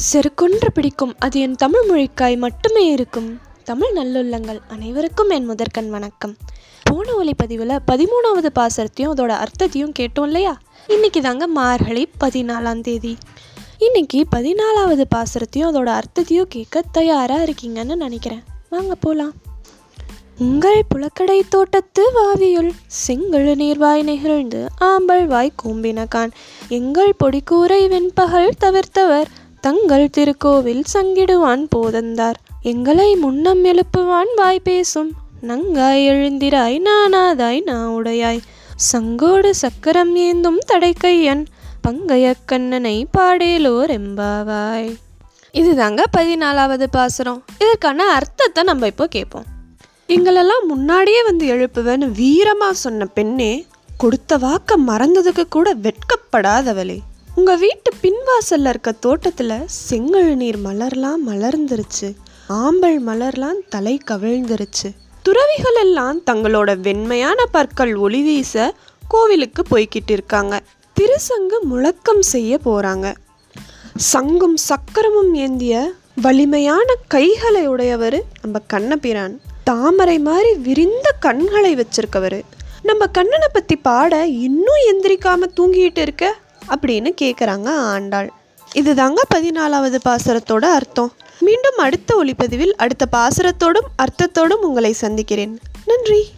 செருக்கொன்று பிடிக்கும். அது என் தமிழ் மொழிக்காய் மட்டுமே இருக்கும். தமிழ் நல்லுள்ளங்கள் அனைவருக்கும் என் முதற்கண் வணக்கம். போன ஒலிப்பதிவில் பதிமூணாவது பாசரத்தையும் அதோட அர்த்தத்தையும் கேட்டோம் இல்லையா? இன்னைக்கு தாங்க மார்கழி பதினாலாம் தேதி. இன்னைக்கு பதினாலாவது பாசரத்தையும் அதோட அர்த்தத்தையும் கேட்க தயாராக இருக்கீங்கன்னு நினைக்கிறேன். வாங்க போகலாம் உங்கள் புலக்கடை தோட்டத்து வாவியுள் செங்கழு நீர்வாய் நெகிழ்ந்து ஆம்பல் வாய் கூம்பினகான். எங்கள் பொடிக்கூரை வெண்பகல் தவிர்த்தவர் தங்கள் திருக்கோவில் சங்கிடுவான் போதந்தார். எங்களை முன்னம் எழுப்புவான் வாய் பேசும். நங்காய் எழுந்திராய் நானாதாய் நா உடையாய் சங்கோடு சக்கரம் ஏந்தும் தடைக்கையன். பங்கைய கண்ணனை பாடேலோர் எம்பாவாய். இதுதாங்க பதினாலாவது பாசுரம். இதற்கான அர்த்தத்தை நம்ம இப்போ கேட்போம். எங்களெல்லாம் முன்னாடியே வந்து எழுப்புவேன்னு வீரமாக சொன்ன பெண்ணே கொடுத்த வாக்க மறந்ததுக்கு கூட வெட்கப்படாதவளே. உங்கள் வீட்டு பின்வாசல்ல இருக்க தோட்டத்தில் செங்கழு நீர் மலர்லாம் மலர்ந்துருச்சு. ஆம்பல் மலர்லாம் தலை கவிழ்ந்துருச்சு. துறவிகள் எல்லாம் தங்களோட வெண்மையான பற்கள் ஒளி வீச கோவிலுக்கு போய்கிட்டு இருக்காங்க. திருசங்கு முழக்கம் செய்ய போகிறாங்க சங்கும் சக்கரமும் ஏந்திய வலிமையான கைகளை உடையவர் நம்ம கண்ணபிரான். தாமரை மாதிரி விரிந்த கண்களை வச்சிருக்கவர். நம்ம கண்ணனை பற்றி பாட இன்னும் எந்திரிக்காமல் தூங்கிட்டு இருக்க? அப்படின்னு கேட்குறாங்க ஆண்டாள். இதுதாங்க பதினாலாவது பாசுரத்தோட அர்த்தம். மீண்டும் அடுத்த ஒளிப்பதிவில் அடுத்த பாசுரத்தோடும் அர்த்தத்தோடும் உங்களை சந்திக்கிறேன். நன்றி.